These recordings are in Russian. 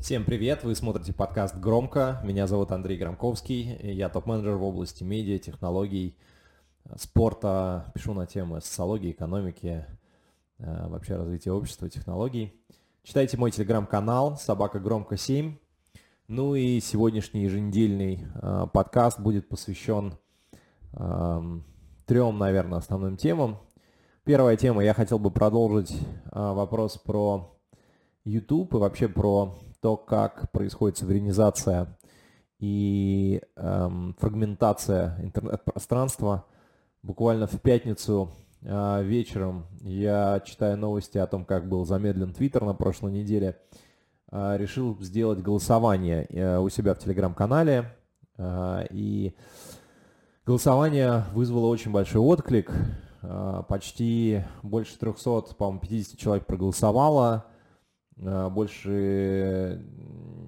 Всем привет, вы смотрите подкаст «Громко». Меня зовут Андрей Громковский, я топ-менеджер в области медиа, технологий, спорта, пишу на темы социологии, экономики, э, вообще развития общества, технологий. Читайте мой телеграм-канал «Собака Громко 7». Ну и сегодняшний еженедельный э, подкаст будет посвящен эм, трем, наверное, основным темам. Первая тема, я хотел бы продолжить э, вопрос про YouTube и вообще про то, как происходит суверенизация и эм, фрагментация интернет-пространства. Буквально в пятницу э, вечером я читаю новости о том, как был замедлен Твиттер на прошлой неделе. Э, решил сделать голосование э, у себя в телеграм-канале. Э, и голосование вызвало очень большой отклик. Э, почти больше 300, по-моему, 50 человек проголосовало. Э, больше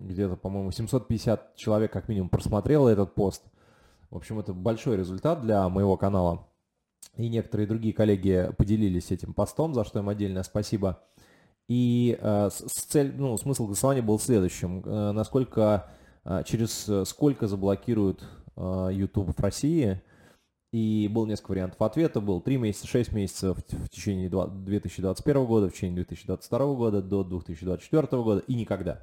где-то, по-моему, 750 человек как минимум просмотрело этот пост. В общем, это большой результат для моего канала. И некоторые другие коллеги поделились этим постом, за что им отдельное спасибо. И э, цель, ну, смысл голосования был следующим. Э, насколько, э, через сколько заблокируют э, YouTube в России – и было несколько вариантов ответа. Был 3 месяца, 6 месяцев в течение 2021 года, в течение 2022 года, до 2024 года и никогда.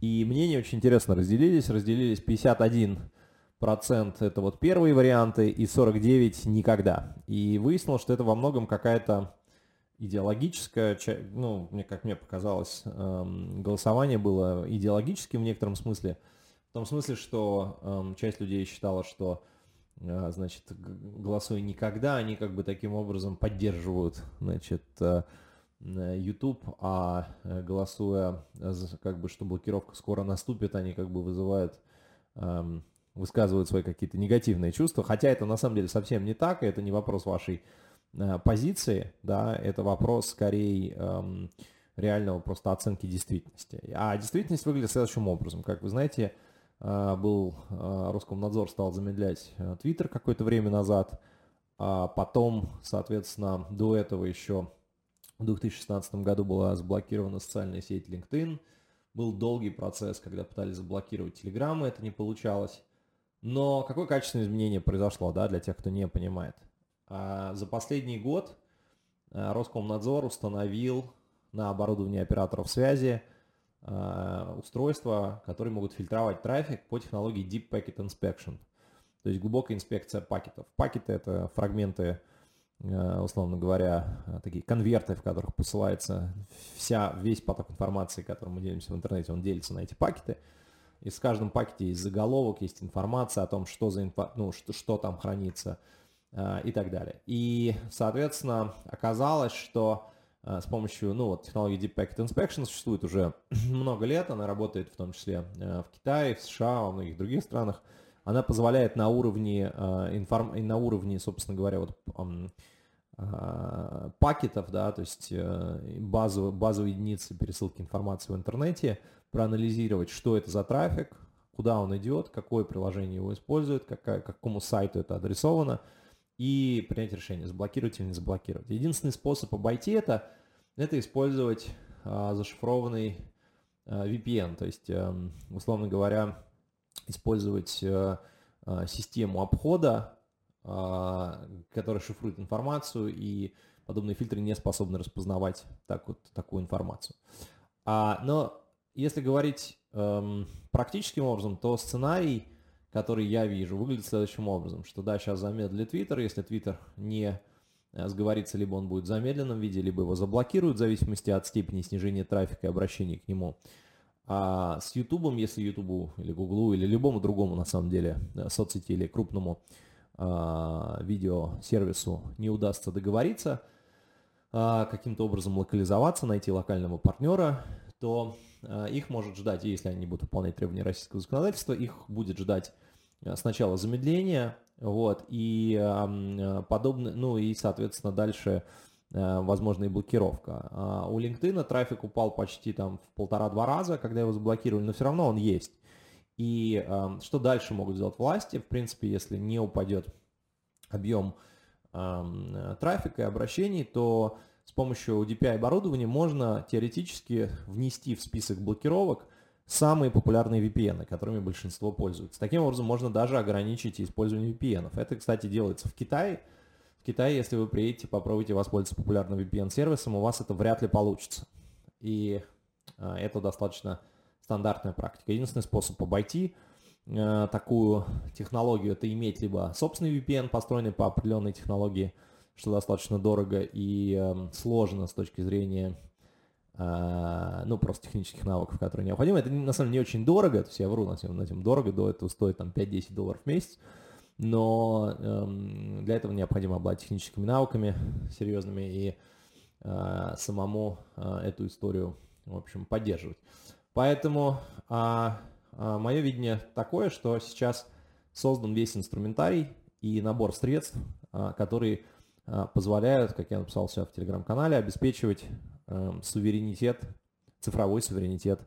И мнения очень интересно разделились. Разделились 51 процент это вот первые варианты и 49 никогда. И выяснилось, что это во многом какая-то идеологическое, ну, мне, как мне показалось, эм, голосование было идеологическим в некотором смысле. В том смысле, что эм, часть людей считала, что значит, голосуя никогда, они как бы таким образом поддерживают, значит, э, YouTube, а э, голосуя, как бы, что блокировка скоро наступит, они как бы вызывают, эм, высказывают свои какие-то негативные чувства, хотя это на самом деле совсем не так, это не вопрос вашей э, позиции, да, это вопрос скорее эм, реального просто оценки действительности. А действительность выглядит следующим образом. Как вы знаете, а, был а, Роскомнадзор стал замедлять а, Твиттер какое-то время назад, а потом, соответственно, до этого еще в 2016 году была заблокирована социальная сеть LinkedIn. Был долгий процесс, когда пытались заблокировать Телеграммы, это не получалось. Но какое качественное изменение произошло, да, для тех, кто не понимает? А за последний год Роскомнадзор установил на оборудовании операторов связи Э, устройства, которые могут фильтровать трафик по технологии Deep Packet Inspection, то есть глубокая инспекция пакетов. Пакеты – это фрагменты, э, условно говоря, э, такие конверты, в которых посылается вся, весь поток информации, которым мы делимся в интернете, он делится на эти пакеты. И с каждым пакете есть заголовок, есть информация о том, что, за инфо, ну, что, что там хранится и так далее. И, соответственно, оказалось, что Э, с помощью, ну вот, технологии Deep Packet Inspection существует уже много лет, она работает в том числе э, в Китае, в США, во многих других странах. Она позволяет на уровне, э, информ... на уровне, собственно говоря, вот, пакетов, да, то есть базовые, базовые единицы пересылки информации в интернете, проанализировать, что это за трафик, куда он идет, какое приложение его использует, какая, какому сайту это адресовано, и принять решение, заблокировать или не заблокировать. Единственный способ обойти это, это использовать а, зашифрованный а, VPN, то есть, а, условно говоря, использовать а, а, систему обхода, а, которая шифрует информацию, и подобные фильтры не способны распознавать так вот, такую информацию. А, но если говорить эм, практическим образом, то сценарий который я вижу, выглядит следующим образом, что да, сейчас замедлит Твиттер, если Твиттер не э, сговорится, либо он будет в замедленном виде, либо его заблокируют в зависимости от степени снижения трафика и обращения к нему. А с Ютубом, если Ютубу или Гуглу или любому другому, на самом деле, э, соцсети или крупному а, видеосервису не удастся договориться, а, каким-то образом локализоваться, найти локального партнера, то а, их может ждать, если они будут выполнять требования российского законодательства, их будет ждать Э, сначала замедление, вот, и э, подобное, ну и, соответственно, дальше э, возможно и блокировка. А у LinkedIn трафик упал почти там в полтора-два раза, когда его заблокировали, но все равно он есть. И э, что дальше могут сделать власти? В принципе, если не упадет объем э, трафика и обращений, то с помощью DPI оборудования можно теоретически внести в список блокировок самые популярные VPN, которыми большинство пользуется. Таким образом, можно даже ограничить использование VPN. Это, кстати, делается в Китае. В Китае, если вы приедете, попробуйте воспользоваться популярным VPN-сервисом, у вас это вряд ли получится. И а, это достаточно стандартная практика. Единственный способ обойти а, такую технологию, это иметь либо собственный VPN, построенный по определенной технологии, что достаточно дорого и э, сложно с точки зрения а, ну, просто технических навыков, которые необходимы. Это на самом деле не очень дорого, то есть я вру на на тем дорого, до этого стоит там 5-10 долларов в месяц, но эм, для этого необходимо обладать техническими навыками серьезными и э, самому э, эту историю, в общем, поддерживать. Поэтому э, э, мое видение такое, что сейчас создан весь инструментарий и набор средств, э, которые э, позволяют, как я написал себя в телеграм-канале, обеспечивать Эм, суверенитет, цифровой суверенитет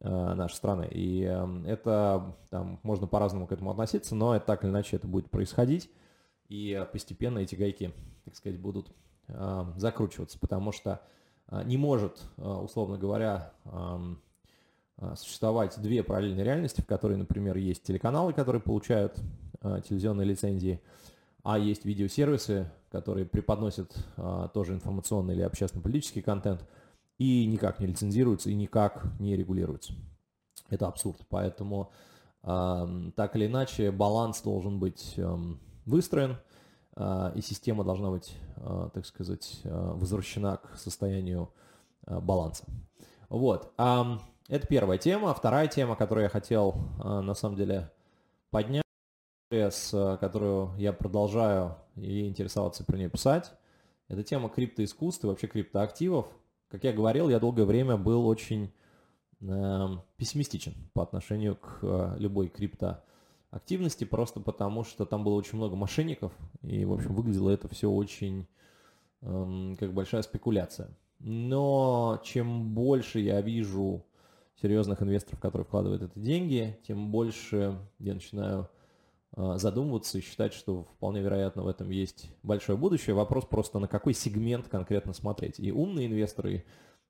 э, нашей страны. И эм, это там, можно по-разному к этому относиться, но это так или иначе это будет происходить. И постепенно эти гайки, так сказать, будут эм, закручиваться, потому что э, не может, э, условно говоря, существовать две параллельные реальности, в которой, например, есть телеканалы, которые получают телевизионные лицензии, а есть видеосервисы, которые преподносят а, тоже информационный или общественно-политический контент и никак не лицензируются и никак не регулируются. Это абсурд. Поэтому а, так или иначе баланс должен быть а, выстроен, а, и система должна быть, а, так сказать, а, возвращена к состоянию а, баланса. Вот. А, это первая тема. Вторая тема, которую я хотел а, на самом деле поднять, с э, которую я продолжаю и интересоваться про нее писать, это тема криптоискусства и вообще криптоактивов. Как я говорил, я долгое время был очень э, пессимистичен по отношению к э, любой криптоактивности, просто потому что там было очень много мошенников, и, в общем, выглядело это все очень э, как большая спекуляция. Но чем больше я вижу серьезных инвесторов, которые вкладывают это деньги, тем больше я начинаю задумываться и считать, что вполне вероятно в этом есть большое будущее. Вопрос просто на какой сегмент конкретно смотреть. И умные инвесторы,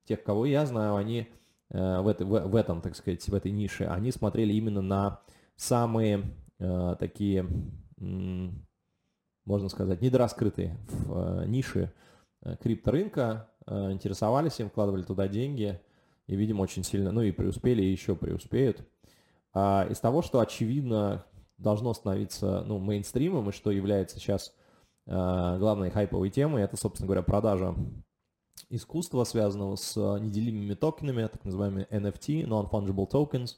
тех, кого я знаю, они э, в, это, в, в этом, так сказать, в этой нише, они смотрели именно на самые э, такие, можно сказать, недораскрытые в э, нише крипторынка, интересовались им, вкладывали туда деньги и, видимо, очень сильно, ну и преуспели, и еще преуспеют. А из того, что очевидно, должно становиться ну, мейнстримом, и что является сейчас э, главной хайповой темой, это, собственно говоря, продажа искусства, связанного с э, неделимыми токенами, так называемыми NFT, Non-Fungible Tokens.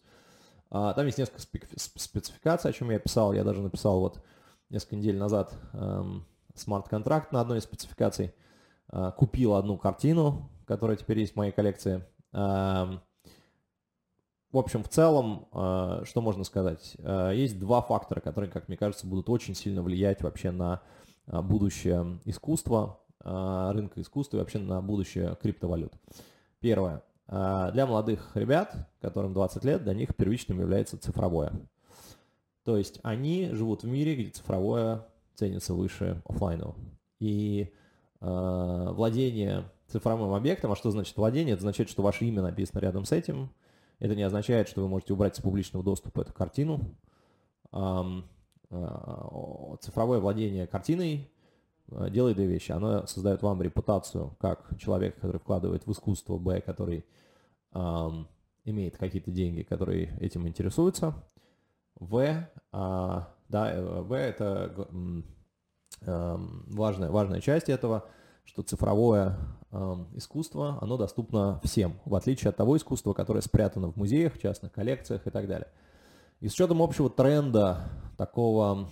А, там есть несколько спецификаций, о чем я писал. Я даже написал вот несколько недель назад эм, смарт-контракт на одной из спецификаций. Э, купил одну картину, которая теперь есть в моей коллекции. Эм, в общем, в целом, э, что можно сказать? Э, есть два фактора, которые, как мне кажется, будут очень сильно влиять вообще на э, будущее искусства, рынка искусства и вообще на будущее криптовалют. Первое. Для молодых ребят, которым 20 лет, для них первичным является цифровое. То есть они живут в мире, где цифровое ценится выше офлайнового. И владение цифровым объектом, а что значит владение? Это значит, что ваше имя написано рядом с этим – это не означает, что вы можете убрать с публичного доступа эту картину. А, цифровое владение картиной а, делает две вещи. Оно создает вам репутацию как человека, который вкладывает в искусство, б, который имеет какие-то деньги, которые этим интересуются. В, а, да, э, В это важная, важная часть этого, что цифровое искусство, оно доступно всем, в отличие от того искусства, которое спрятано в музеях, частных коллекциях и так далее. И с учетом общего тренда такого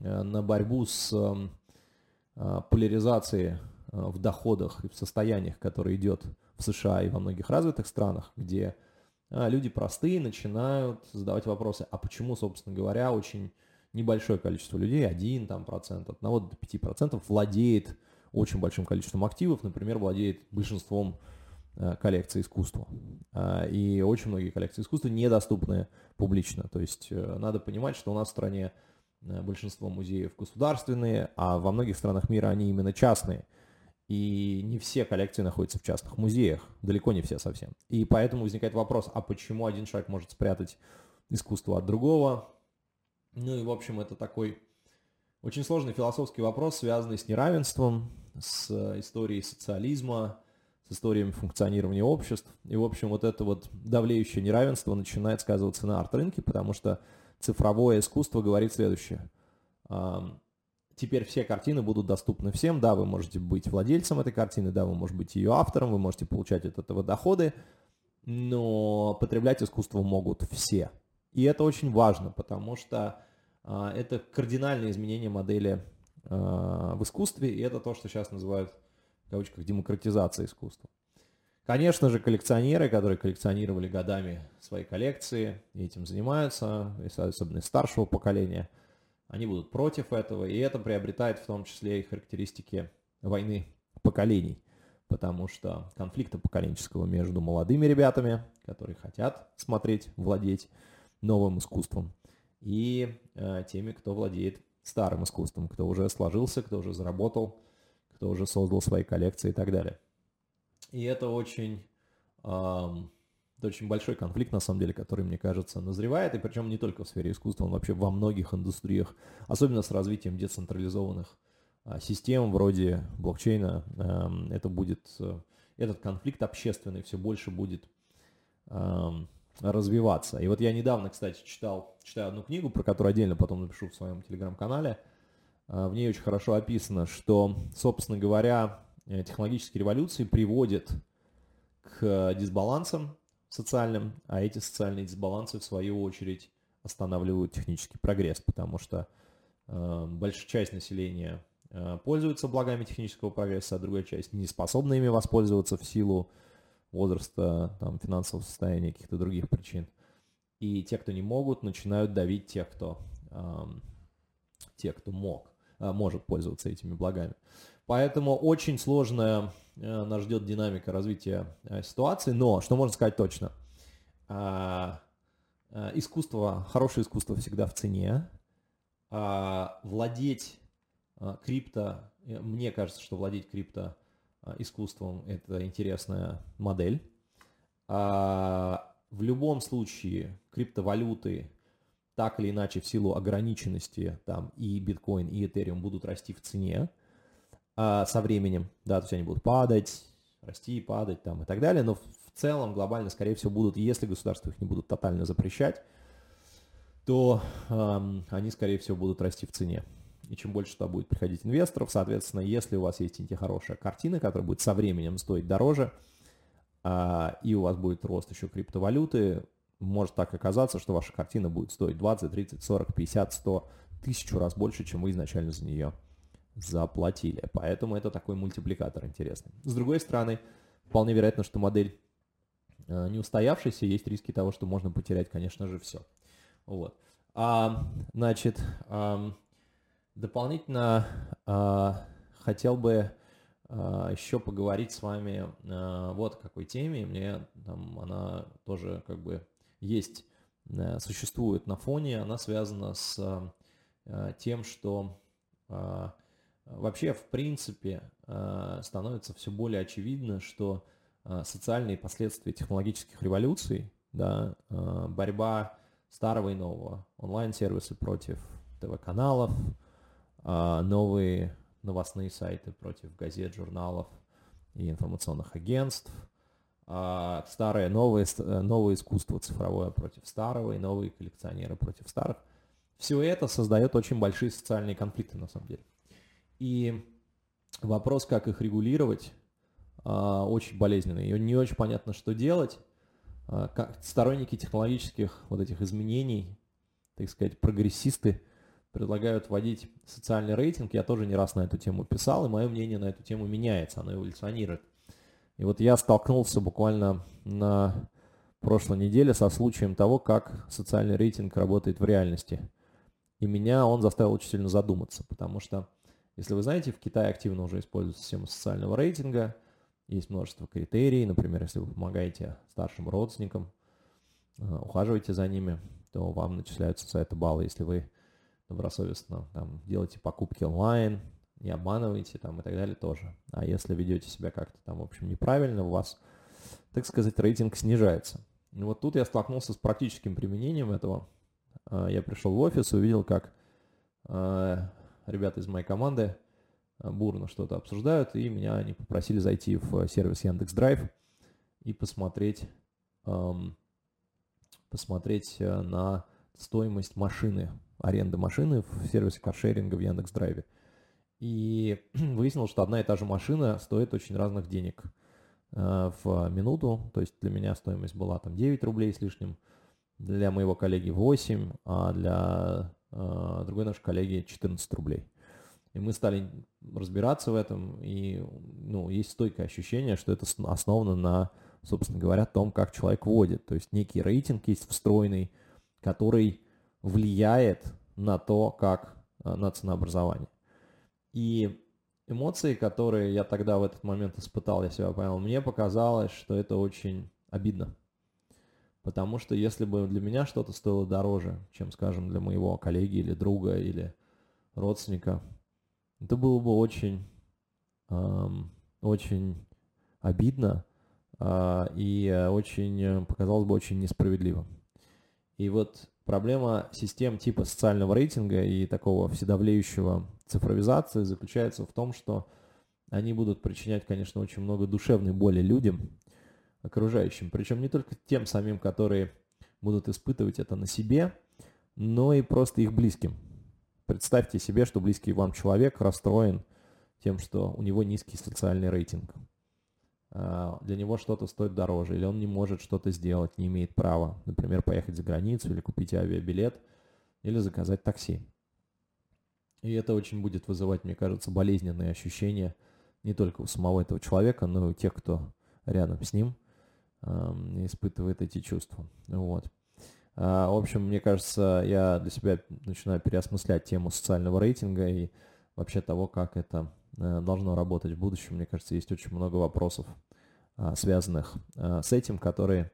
э, на борьбу с э, поляризацией э, в доходах и в состояниях, который идет в США и во многих развитых странах, где люди простые начинают задавать вопросы, а почему, собственно говоря, очень небольшое количество людей, 1 там, процент, от 1 до 5 процентов владеет очень большим количеством активов, например, владеет большинством э, коллекций искусства. А, и очень многие коллекции искусства недоступны публично. То есть э, надо понимать, что у нас в стране э, большинство музеев государственные, а во многих странах мира они именно частные. И не все коллекции находятся в частных музеях, далеко не все совсем. И поэтому возникает вопрос, а почему один человек может спрятать искусство от другого? Ну и, в общем, это такой очень сложный философский вопрос, связанный с неравенством, с историей социализма, с историями функционирования обществ. И, в общем, вот это вот давлеющее неравенство начинает сказываться на арт-рынке, потому что цифровое искусство говорит следующее. Теперь все картины будут доступны всем. Да, вы можете быть владельцем этой картины, да, вы можете быть ее автором, вы можете получать от этого доходы, но потреблять искусство могут все. И это очень важно, потому что а, это кардинальное изменение модели в искусстве, и это то, что сейчас называют в кавычках демократизация искусства. Конечно же, коллекционеры, которые коллекционировали годами свои коллекции этим занимаются, особенно старшего поколения, они будут против этого, и это приобретает в том числе и характеристики войны поколений, потому что конфликта поколенческого между молодыми ребятами, которые хотят смотреть, владеть новым искусством, и э, теми, кто владеет старым искусством, кто уже сложился, кто уже заработал, кто уже создал свои коллекции и так далее. И это очень, эм, это очень большой конфликт, на самом деле, который, мне кажется, назревает, и причем не только в сфере искусства, он вообще во многих индустриях, особенно с развитием децентрализованных э, систем вроде блокчейна, э, это будет, э, этот конфликт общественный все больше будет э, развиваться. И вот я недавно, кстати, читал, читаю одну книгу, про которую отдельно потом напишу в своем телеграм-канале, в ней очень хорошо описано, что, собственно говоря, Э, технологические революции приводят к дисбалансам социальным, а эти социальные дисбалансы, в свою очередь, останавливают технический прогресс, потому что э, большая часть населения э, пользуется благами технического прогресса, а другая часть не способна ими воспользоваться в силу возраста, там, финансового состояния, каких-то других причин. И те, кто не могут, начинают давить тех, кто, э, те, кто мог, э, может пользоваться этими благами. Поэтому очень сложная э, нас ждет динамика развития э, ситуации. Но что можно сказать точно? А, э, искусство, хорошее искусство всегда в цене. А, владеть крипто, мне кажется, что владеть крипто искусством – это интересная модель. А, в любом случае криптовалюты так или иначе в силу ограниченности там и биткоин, и этериум будут расти в цене а, со временем, да, то есть они будут падать, расти, падать там и так далее, но в целом глобально, скорее всего, будут, если государства их не будут тотально запрещать, то эм, они, скорее всего, будут расти в цене. И чем больше туда будет приходить инвесторов, соответственно, если у вас есть хорошая картина, которая будет со временем стоить дороже, э, и у вас будет рост еще криптовалюты, может так оказаться, что ваша картина будет стоить 20, 30, 40, 50, 100, тысячу раз больше, чем вы изначально за нее заплатили. Поэтому это такой мультипликатор интересный. С другой стороны, вполне вероятно, что модель э, не устоявшаяся, есть риски того, что можно потерять, конечно же, все. Вот. А, значит, а, дополнительно а, хотел бы а, еще поговорить с вами а, вот о какой теме. Мне там она тоже как бы есть, а, существует на фоне. Она связана с а, тем, что а, Вообще, в принципе, э, становится все более очевидно, что э, социальные последствия технологических революций, да, э, борьба старого и нового, онлайн-сервисы против ТВ-каналов, новые новостные сайты против газет, журналов и информационных агентств, старое, новое, новое искусство цифровое против старого и новые коллекционеры против старых. Все это создает очень большие социальные конфликты на самом деле. И вопрос, как их регулировать, а, очень болезненный. И не очень понятно, что делать. А, как сторонники технологических вот этих изменений, так сказать, прогрессисты, предлагают вводить социальный рейтинг. Я тоже не раз на эту тему писал, и мое мнение на эту тему меняется, оно эволюционирует. И вот я столкнулся буквально на прошлой неделе со случаем того, как социальный рейтинг работает в реальности. И меня он заставил очень сильно задуматься, потому что если вы знаете, в Китае активно уже используется система социального рейтинга, есть множество критерий, например, если вы помогаете старшим родственникам, э, ухаживаете за ними, то вам начисляются за это баллы. Если вы добросовестно там, делаете покупки онлайн, не обманывайте там и так далее тоже. А если ведете себя как-то там, в общем, неправильно, у вас, так сказать, рейтинг снижается. И вот тут я столкнулся с практическим применением этого. А, я пришел в офис и увидел, как а, ребята из моей команды а, бурно что-то обсуждают, и меня они попросили зайти в сервис Яндекс Драйв и посмотреть, посмотреть э, на стоимость машины, аренды машины в сервисе каршеринга в Яндекс Драйве. И выяснилось, что одна и та же машина стоит очень разных денег э, в минуту. То есть для меня стоимость была там 9 рублей с лишним, для моего коллеги 8, а для э, другой нашей коллеги 14 рублей. И мы стали разбираться в этом, и ну, есть стойкое ощущение, что это основано на, собственно говоря, том, как человек водит. То есть некий рейтинг есть встроенный, который влияет на то, как э, на ценообразование. И эмоции, которые я тогда в этот момент испытал, я себя понял, мне показалось, что это очень обидно. Потому что если бы для меня что-то стоило дороже, чем, скажем, для моего коллеги или друга или родственника, это было бы очень, эм, очень обидно э, и очень показалось бы очень несправедливо. И вот проблема систем типа социального рейтинга и такого вседавлеющего цифровизации заключается в том, что они будут причинять, конечно, очень много душевной боли людям, окружающим. Причем не только тем самим, которые будут испытывать это на себе, но и просто их близким. Представьте себе, что близкий вам человек расстроен тем, что у него низкий социальный рейтинг. А, для него что-то стоит дороже, или он не может что-то сделать, не имеет права, например, поехать за границу, или купить авиабилет, или заказать такси. И это очень будет вызывать, мне кажется, болезненные ощущения не только у самого этого человека, но и у тех, кто рядом с ним э, испытывает эти чувства. Вот. А, в общем, мне кажется, я для себя начинаю переосмыслять тему социального рейтинга и вообще того, как это э, должно работать в будущем. Мне кажется, есть очень много вопросов, а, связанных а, с этим, которые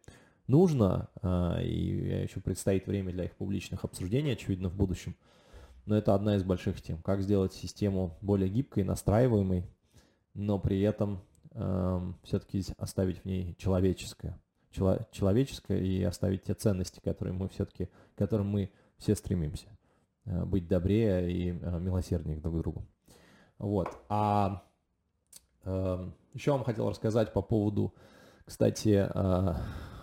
нужно, а, и еще предстоит время для их публичных обсуждений, очевидно, в будущем – но это одна из больших тем. Как сделать систему более гибкой, настраиваемой, но при этом э, эм, все-таки оставить в ней человеческое. Чело человеческое и оставить те ценности, которые мы все-таки, к которым мы все стремимся. Э, быть добрее и э, милосерднее друг к другу. Вот. А э, еще вам хотел рассказать по поводу, кстати, э,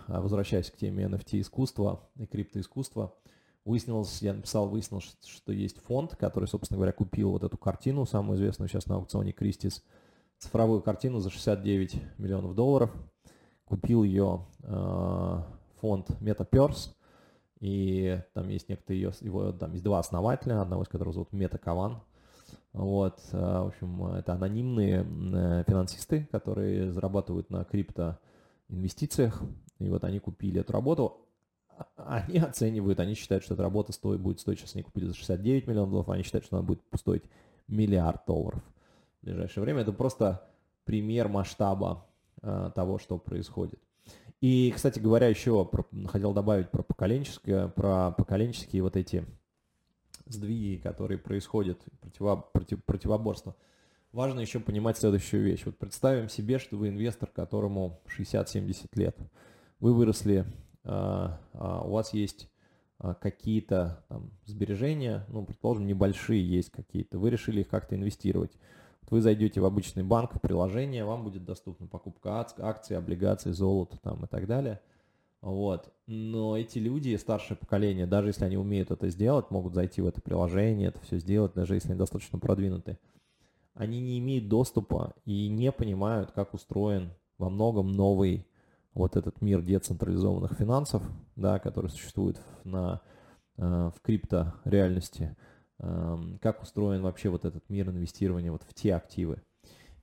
возвращаясь к теме NFT искусства и криптоискусства, Выяснилось, я написал, выяснилось, что есть фонд, который, собственно говоря, купил вот эту картину, самую известную сейчас на аукционе Кристис, цифровую картину за 69 миллионов долларов. Купил ее э, фонд MetaPurse, и там есть некоторые ее, его, там есть два основателя, одного из которых зовут MetaKavan. Вот, э, в общем, это анонимные э, финансисты, которые зарабатывают на крипто инвестициях, и вот они купили эту работу. А, они оценивают, они считают, что эта работа стоит, будет стоить, сейчас они купили за 69 миллионов долларов, они считают, что она будет стоить миллиард долларов в ближайшее время. Это просто пример масштаба э, того, что происходит. И, кстати говоря, еще про, хотел добавить про поколенческое, про поколенческие вот эти сдвиги, которые происходят, противо, против, противоборство. Важно еще понимать следующую вещь. Вот представим себе, что вы инвестор, которому 60-70 лет. Вы выросли а, а, у вас есть а, какие-то там, сбережения, ну, предположим, небольшие есть какие-то, вы решили их как-то инвестировать. Вот вы зайдете в обычный банк, в приложение, вам будет доступна покупка акций, облигаций, золота там и так далее. Вот. Но эти люди, старшее поколение, даже если они умеют это сделать, могут зайти в это приложение, это все сделать, даже если они достаточно продвинуты, они не имеют доступа и не понимают, как устроен во многом новый вот этот мир децентрализованных финансов, да, который существует на, э, в крипто реальности, эм, как устроен вообще вот этот мир инвестирования вот в те активы.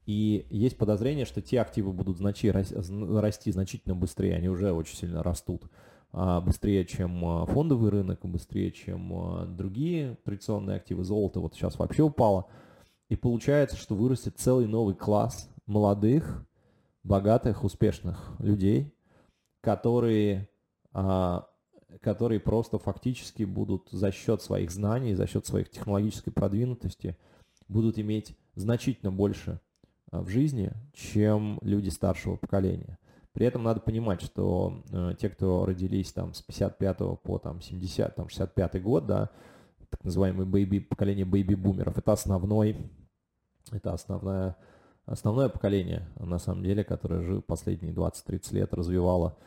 И есть подозрение, что те активы будут значи, расти значительно быстрее, они уже очень сильно растут, а, быстрее, чем э, фондовый рынок, быстрее, чем э, другие традиционные активы. Золото вот сейчас вообще упало. И получается, что вырастет целый новый класс молодых, богатых, успешных людей, которые, а, которые просто фактически будут за счет своих знаний, за счет своих технологической продвинутости будут иметь значительно больше в жизни, чем люди старшего поколения. При этом надо понимать, что э, те, кто родились там с 55 по там 70, там 65 год, да, так называемое бэйби, поколение бэйби-бумеров, это основной, это основная, основное поколение, на самом деле, которое же последние 20-30 лет развивало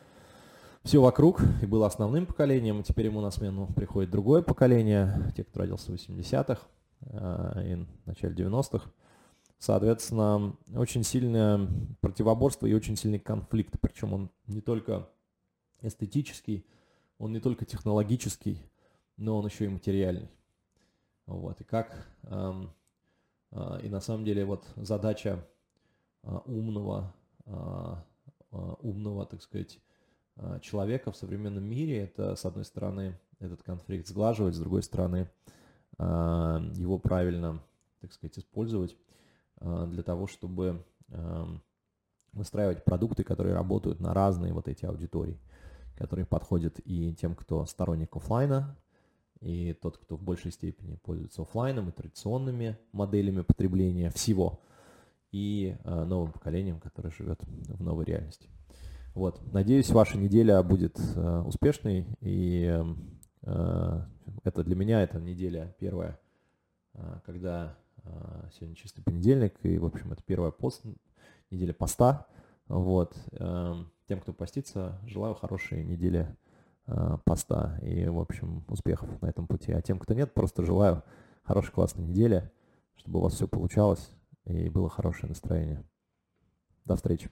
все вокруг и было основным поколением, и теперь ему на смену приходит другое поколение, те, кто родился в 80-х э, и в начале 90-х. Соответственно, очень сильное противоборство и очень сильный конфликт, причем он не только эстетический, он не только технологический, но он еще и материальный. Вот, и как, эм, э, и на самом деле вот задача э, умного, э, э, умного, так сказать, э, человека в современном мире, это, с одной стороны, этот конфликт сглаживать, с другой стороны, э, его правильно, так сказать, использовать э, для того, чтобы э, выстраивать продукты, которые работают на разные вот эти аудитории, которые подходят и тем, кто сторонник офлайна, и тот, кто в большей степени пользуется офлайном и традиционными моделями потребления всего, и э, новым поколением, которое живет в новой реальности. Вот. Надеюсь, ваша неделя будет э, успешной, и э, это для меня это неделя первая, э, когда э, сегодня чистый понедельник, и, в общем, это первая пост, неделя поста. Вот. Э, тем, кто постится, желаю хорошей недели Э, поста. И, в общем, успехов на этом пути. А тем, кто нет, просто желаю хорошей, классной недели, чтобы у вас все получалось и было хорошее настроение. До встречи.